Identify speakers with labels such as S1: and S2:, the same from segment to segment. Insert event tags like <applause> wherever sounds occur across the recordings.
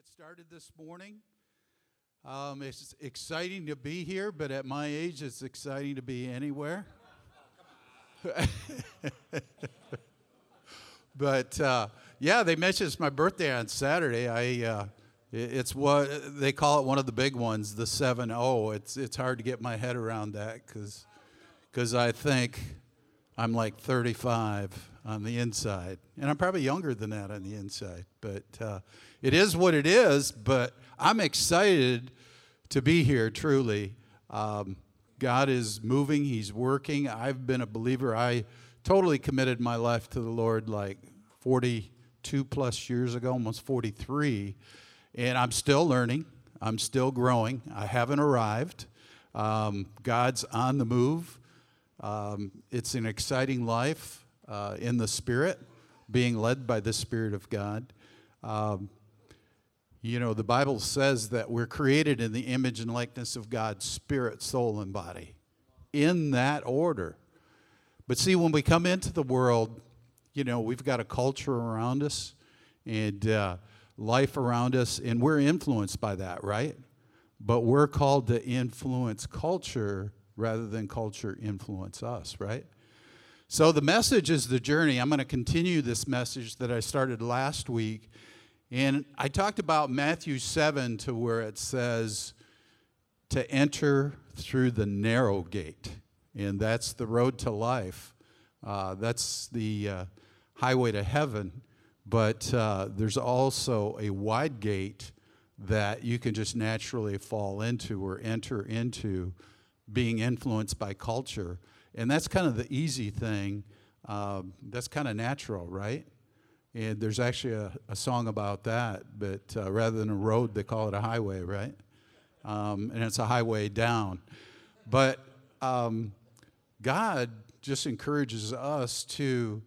S1: get started this morning. Um, it's exciting to be here, but at my age, it's exciting to be anywhere. <laughs> but uh, yeah, they mentioned it's my birthday on Saturday. I uh, it's what they call it one of the big ones, the seven zero. Oh. It's it's hard to get my head around that because because I think I'm like 35 on the inside. And I'm probably younger than that on the inside. But uh, it is what it is. But I'm excited to be here, truly. Um, God is moving, He's working. I've been a believer. I totally committed my life to the Lord like 42 plus years ago, almost 43. And I'm still learning, I'm still growing. I haven't arrived. Um, God's on the move. Um, it's an exciting life uh, in the Spirit, being led by the Spirit of God. Um, you know, the Bible says that we're created in the image and likeness of God, spirit, soul, and body, in that order. But see, when we come into the world, you know, we've got a culture around us and uh, life around us, and we're influenced by that, right? But we're called to influence culture rather than culture influence us, right? So the message is the journey. I'm going to continue this message that I started last week. And I talked about Matthew 7 to where it says to enter through the narrow gate. And that's the road to life. Uh, that's the uh, highway to heaven. But uh, there's also a wide gate that you can just naturally fall into or enter into being influenced by culture. And that's kind of the easy thing. Um, that's kind of natural, right? And there's actually a, a song about that, but uh, rather than a road, they call it a highway, right? Um, and it's a highway down. But um, God just encourages us to,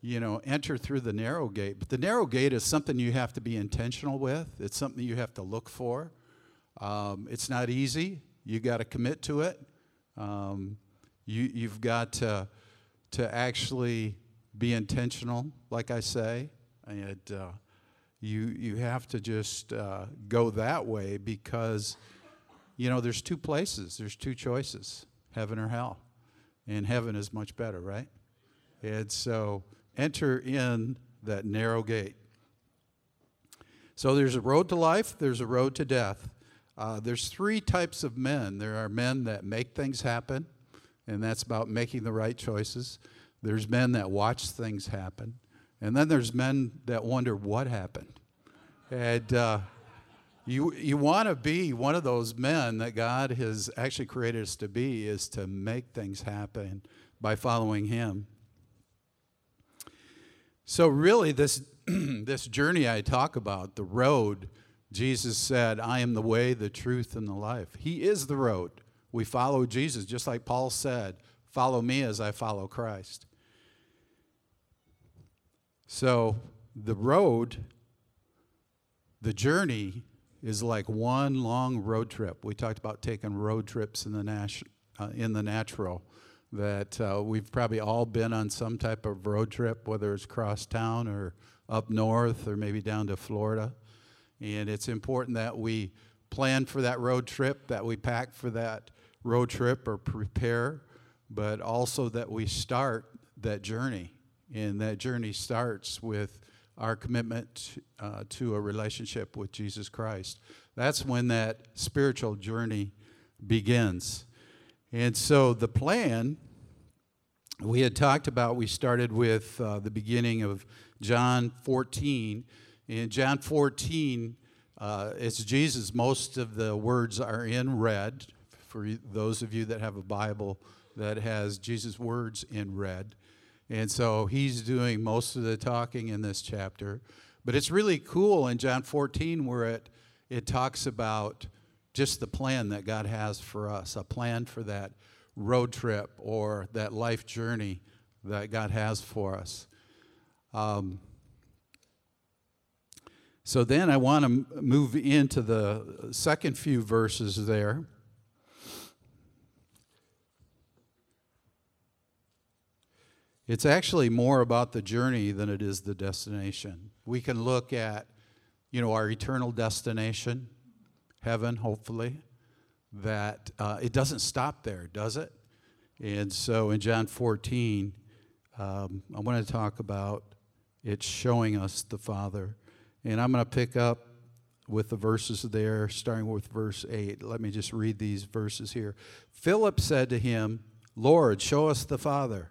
S1: you know, enter through the narrow gate. But the narrow gate is something you have to be intentional with, it's something you have to look for. Um, it's not easy, you got to commit to it. Um, you, you've got to, to actually be intentional, like I say, and uh, you, you have to just uh, go that way because, you know, there's two places, there's two choices heaven or hell. And heaven is much better, right? And so enter in that narrow gate. So there's a road to life, there's a road to death. Uh, there's three types of men there are men that make things happen, and that's about making the right choices. There's men that watch things happen, and then there's men that wonder what happened. And uh, you, you want to be one of those men that God has actually created us to be, is to make things happen by following Him. So, really, this, <clears throat> this journey I talk about, the road, Jesus said, I am the way, the truth, and the life. He is the road. We follow Jesus, just like Paul said, follow me as I follow Christ. So the road, the journey is like one long road trip. We talked about taking road trips in the, nat- uh, in the natural, that uh, we've probably all been on some type of road trip, whether it's cross town or up north or maybe down to Florida. And it's important that we plan for that road trip, that we pack for that road trip or prepare, but also that we start that journey. And that journey starts with our commitment uh, to a relationship with Jesus Christ. That's when that spiritual journey begins. And so the plan we had talked about, we started with uh, the beginning of John 14. In John 14, uh, it's Jesus. Most of the words are in red for those of you that have a Bible that has Jesus' words in red. And so he's doing most of the talking in this chapter. But it's really cool in John 14 where it, it talks about just the plan that God has for us, a plan for that road trip or that life journey that God has for us. Um, so then I want to move into the second few verses there. It's actually more about the journey than it is the destination. We can look at you know, our eternal destination, heaven, hopefully, that uh, it doesn't stop there, does it? And so in John 14, um, I want to talk about it showing us the Father. And I'm going to pick up with the verses there, starting with verse 8. Let me just read these verses here. Philip said to him, Lord, show us the Father.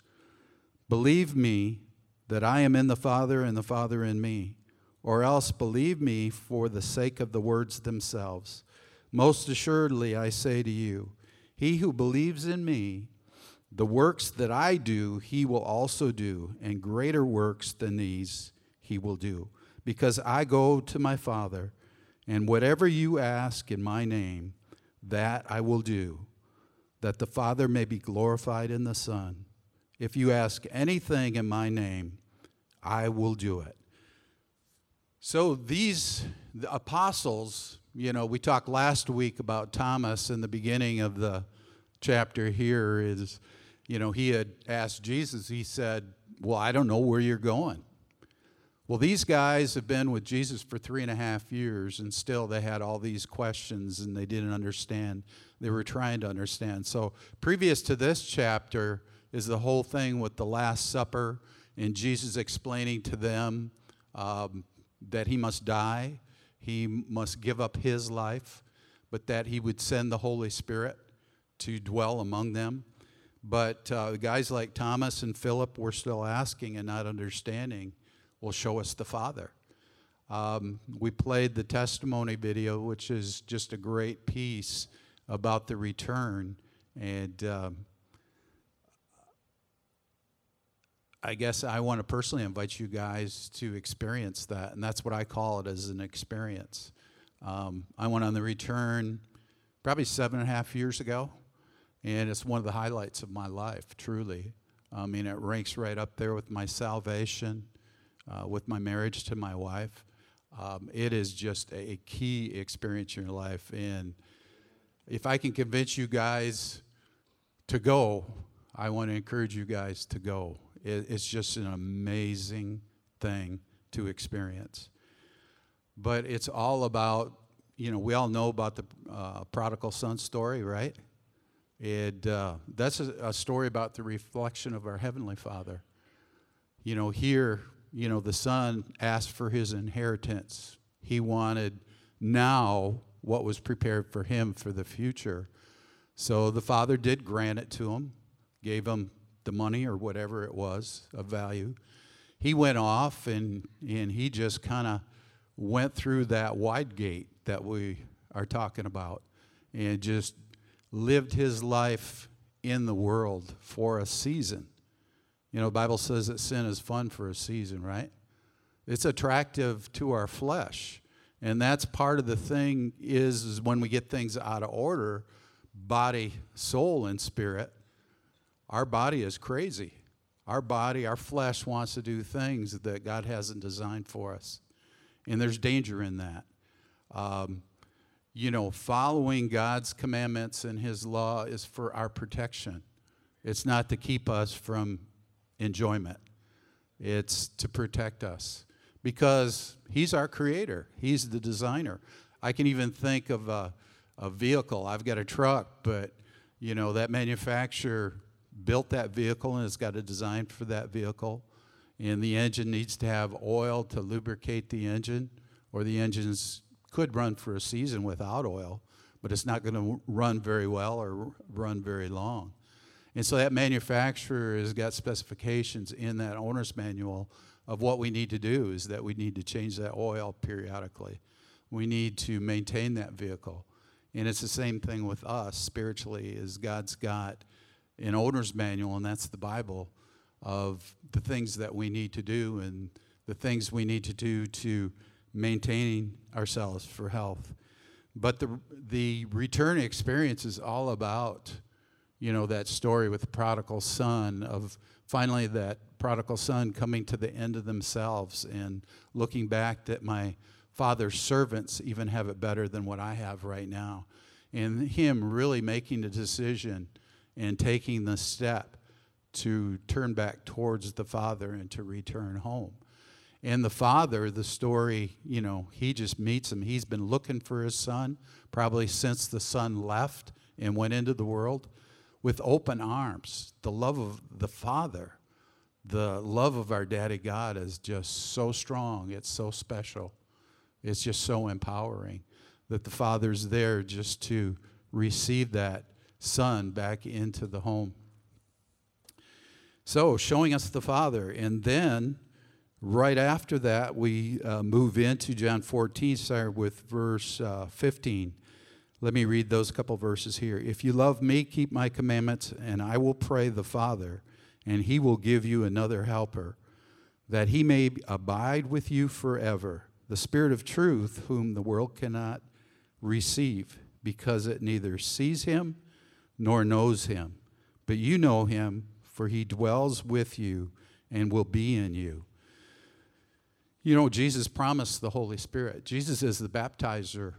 S1: Believe me that I am in the Father and the Father in me, or else believe me for the sake of the words themselves. Most assuredly, I say to you, he who believes in me, the works that I do, he will also do, and greater works than these he will do, because I go to my Father, and whatever you ask in my name, that I will do, that the Father may be glorified in the Son. If you ask anything in my name, I will do it. So these the apostles, you know, we talked last week about Thomas in the beginning of the chapter here is, you know, he had asked Jesus, he said, Well, I don't know where you're going. Well, these guys have been with Jesus for three and a half years, and still they had all these questions and they didn't understand. They were trying to understand. So, previous to this chapter is the whole thing with the Last Supper and Jesus explaining to them um, that he must die, he must give up his life, but that he would send the Holy Spirit to dwell among them. But uh, guys like Thomas and Philip were still asking and not understanding will show us the Father. Um, we played the testimony video, which is just a great piece about the return. And um, I guess I want to personally invite you guys to experience that. And that's what I call it as an experience. Um, I went on the return probably seven and a half years ago. And it's one of the highlights of my life, truly. I mean, it ranks right up there with my salvation uh, with my marriage to my wife. Um, it is just a key experience in your life. And if I can convince you guys to go, I want to encourage you guys to go. It, it's just an amazing thing to experience. But it's all about, you know, we all know about the uh, prodigal son story, right? It, uh, that's a, a story about the reflection of our Heavenly Father. You know, here you know, the son asked for his inheritance. He wanted now what was prepared for him for the future. So the father did grant it to him, gave him the money or whatever it was of value. He went off and, and he just kind of went through that wide gate that we are talking about and just lived his life in the world for a season. You know, the Bible says that sin is fun for a season, right? It's attractive to our flesh. And that's part of the thing is, is when we get things out of order, body, soul, and spirit, our body is crazy. Our body, our flesh wants to do things that God hasn't designed for us. And there's danger in that. Um, you know, following God's commandments and His law is for our protection. It's not to keep us from enjoyment. It's to protect us because He's our creator, He's the designer. I can even think of a, a vehicle. I've got a truck, but you know, that manufacturer built that vehicle and it's got a design for that vehicle. And the engine needs to have oil to lubricate the engine, or the engines could run for a season without oil, but it's not going to run very well or run very long. And so that manufacturer has got specifications in that owner's manual of what we need to do is that we need to change that oil periodically. We need to maintain that vehicle. And it's the same thing with us spiritually is God's got an owner's manual and that's the Bible of the things that we need to do and the things we need to do to maintaining ourselves for health. But the, the return experience is all about, you know, that story with the prodigal son of finally that prodigal son coming to the end of themselves and looking back that my father's servants even have it better than what I have right now. And him really making the decision and taking the step to turn back towards the father and to return home. And the father, the story, you know, he just meets him. He's been looking for his son probably since the son left and went into the world with open arms. The love of the father, the love of our daddy God is just so strong. It's so special. It's just so empowering that the father's there just to receive that son back into the home. So, showing us the Father. And then, right after that, we uh, move into John 14, start with verse uh, 15. Let me read those couple verses here. If you love me, keep my commandments, and I will pray the Father, and he will give you another helper, that he may abide with you forever. The Spirit of truth, whom the world cannot receive, because it neither sees him nor knows him. But you know him, for he dwells with you and will be in you. You know, Jesus promised the Holy Spirit. Jesus is the baptizer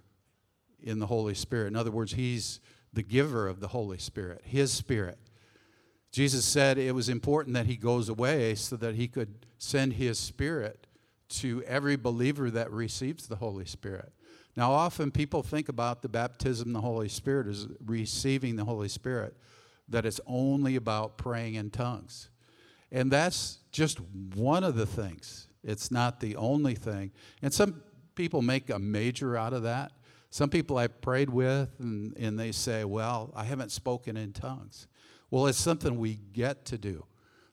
S1: in the Holy Spirit. In other words, he's the giver of the Holy Spirit, his Spirit. Jesus said it was important that he goes away so that he could send his Spirit to every believer that receives the Holy Spirit. Now, often people think about the baptism of the Holy Spirit as receiving the Holy Spirit, that it's only about praying in tongues. And that's just one of the things. It's not the only thing. And some people make a major out of that. Some people I've prayed with, and, and they say, Well, I haven't spoken in tongues. Well, it's something we get to do.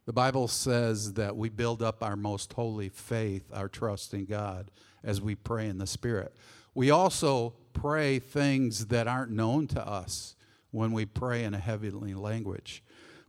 S1: The Bible says that we build up our most holy faith, our trust in God, as we pray in the Spirit. We also pray things that aren't known to us when we pray in a heavenly language.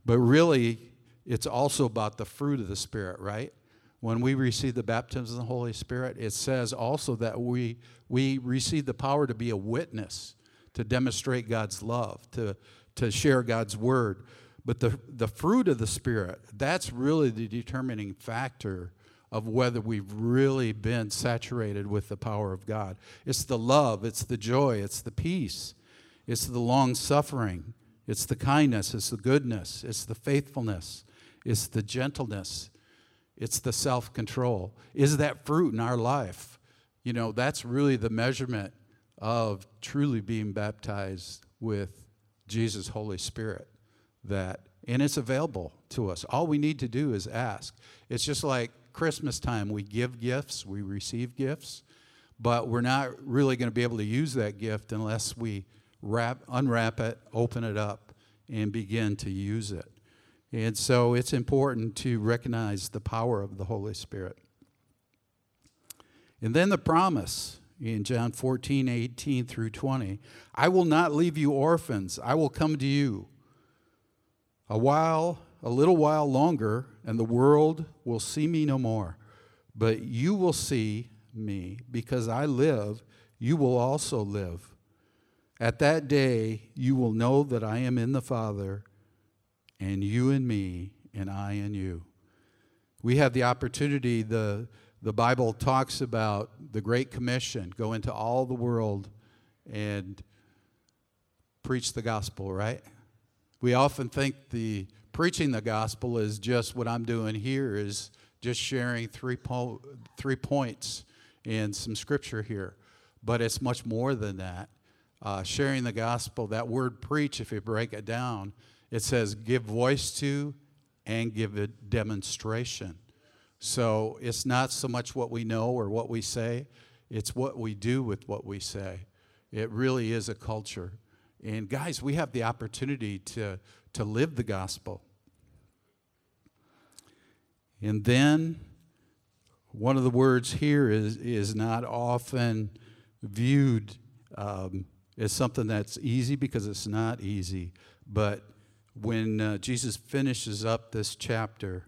S1: But really, it's also about the fruit of the Spirit, right? When we receive the baptism of the Holy Spirit, it says also that we, we receive the power to be a witness, to demonstrate God's love, to, to share God's word. But the, the fruit of the Spirit, that's really the determining factor of whether we've really been saturated with the power of God. It's the love, it's the joy, it's the peace, it's the long suffering, it's the kindness, it's the goodness, it's the faithfulness, it's the gentleness, it's the self control. Is that fruit in our life? You know, that's really the measurement of truly being baptized with Jesus' Holy Spirit. That and it's available to us. All we need to do is ask. It's just like Christmas time, we give gifts, we receive gifts, but we're not really going to be able to use that gift unless we wrap, unwrap it, open it up, and begin to use it. And so it's important to recognize the power of the Holy Spirit. And then the promise in John 14, 18 through 20 I will not leave you orphans, I will come to you. A while a little while longer, and the world will see me no more. But you will see me, because I live, you will also live. At that day, you will know that I am in the Father, and you in me, and I in you. We have the opportunity, the, the Bible talks about the Great Commission go into all the world and preach the gospel, right? We often think the preaching the gospel is just what I'm doing here is just sharing three, po- three points in some scripture here. But it's much more than that. Uh, sharing the gospel, that word preach, if you break it down, it says give voice to and give a demonstration. So it's not so much what we know or what we say, it's what we do with what we say. It really is a culture. And guys, we have the opportunity to to live the gospel. And then one of the words here is, is not often viewed um, as something that's easy because it's not easy. But when uh, Jesus finishes up this chapter,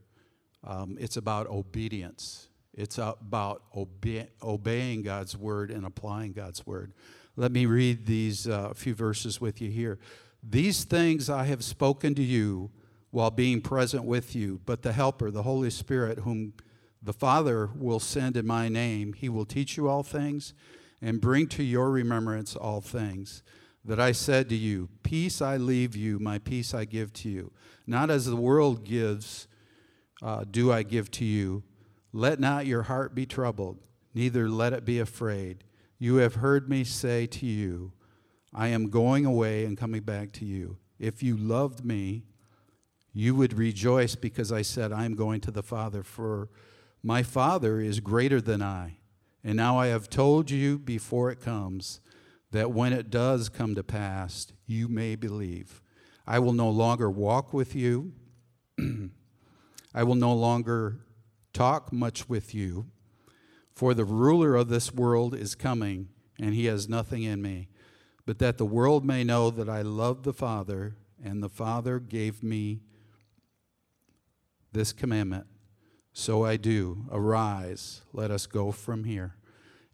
S1: um, it's about obedience. It's about obe- obeying God's word and applying God's word. Let me read these uh, few verses with you here. These things I have spoken to you while being present with you, but the Helper, the Holy Spirit, whom the Father will send in my name, he will teach you all things and bring to your remembrance all things that I said to you, Peace I leave you, my peace I give to you. Not as the world gives, uh, do I give to you. Let not your heart be troubled, neither let it be afraid. You have heard me say to you, I am going away and coming back to you. If you loved me, you would rejoice because I said, I am going to the Father, for my Father is greater than I. And now I have told you before it comes that when it does come to pass, you may believe. I will no longer walk with you. <clears throat> I will no longer talk much with you, for the ruler of this world is coming, and he has nothing in me. But that the world may know that I love the Father, and the Father gave me this commandment. So I do. Arise, let us go from here.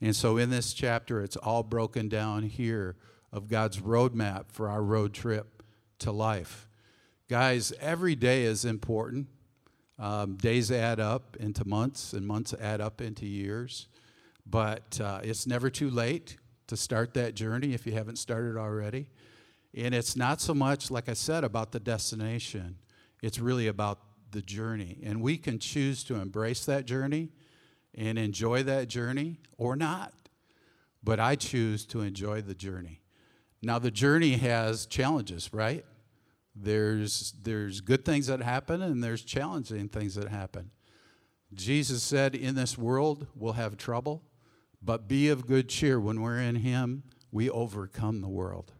S1: And so in this chapter, it's all broken down here of God's roadmap for our road trip to life. Guys, every day is important. Um, days add up into months, and months add up into years. But uh, it's never too late to start that journey if you haven't started already. And it's not so much, like I said, about the destination, it's really about the journey. And we can choose to embrace that journey and enjoy that journey or not. But I choose to enjoy the journey. Now, the journey has challenges, right? There's, there's good things that happen and there's challenging things that happen. Jesus said, In this world we'll have trouble, but be of good cheer. When we're in Him, we overcome the world.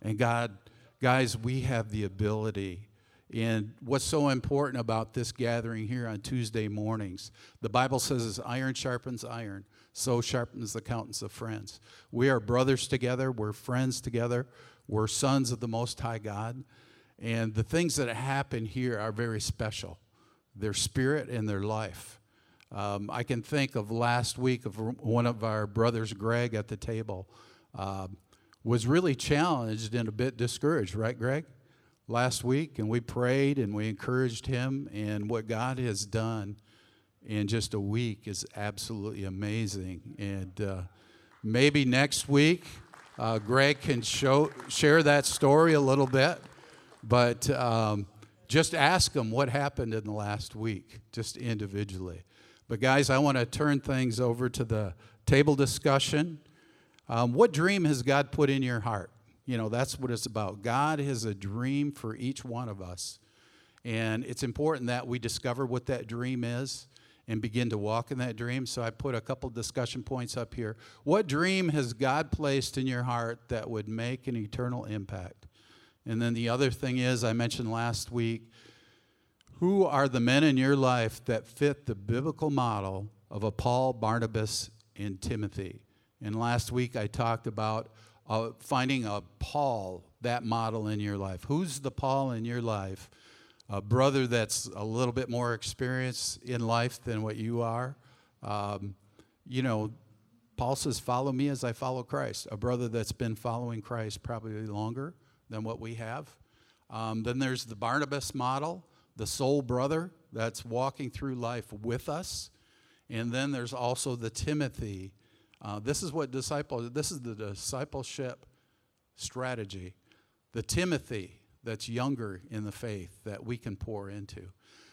S1: And God, guys, we have the ability and what's so important about this gathering here on Tuesday mornings, the Bible says as iron sharpens iron, so sharpens the countenance of friends. We are brothers together, we're friends together, we're sons of the Most High God. And the things that happen here are very special they're spirit and they're life. Um, I can think of last week of one of our brothers, Greg, at the table, uh, was really challenged and a bit discouraged, right, Greg? last week, and we prayed and we encouraged him. And what God has done in just a week is absolutely amazing. And uh, maybe next week, uh, Greg can show, share that story a little bit. But um, just ask him what happened in the last week, just individually. But, guys, I want to turn things over to the table discussion. Um, what dream has God put in your heart? You know, that's what it's about. God has a dream for each one of us. And it's important that we discover what that dream is and begin to walk in that dream. So I put a couple discussion points up here. What dream has God placed in your heart that would make an eternal impact? And then the other thing is, I mentioned last week, who are the men in your life that fit the biblical model of a Paul, Barnabas, and Timothy? And last week I talked about uh, finding a Paul, that model in your life. Who's the Paul in your life? A brother that's a little bit more experienced in life than what you are. Um, you know, Paul says, Follow me as I follow Christ. A brother that's been following Christ probably longer than what we have. Um, then there's the Barnabas model, the soul brother that's walking through life with us. And then there's also the Timothy uh, this is what disciple. This is the discipleship strategy. The Timothy that's younger in the faith that we can pour into.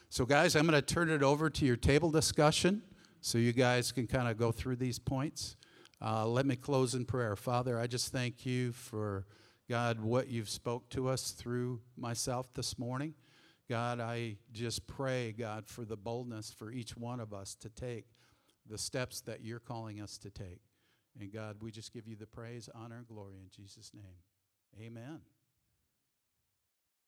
S1: So, guys, I'm going to turn it over to your table discussion so you guys can kind of go through these points. Uh, let me close in prayer. Father, I just thank you for, God, what you've spoke to us through myself this morning. God, I just pray, God, for the boldness for each one of us to take the steps that you're calling us to take. And God, we just give you the praise, honor, and glory in Jesus' name. Amen.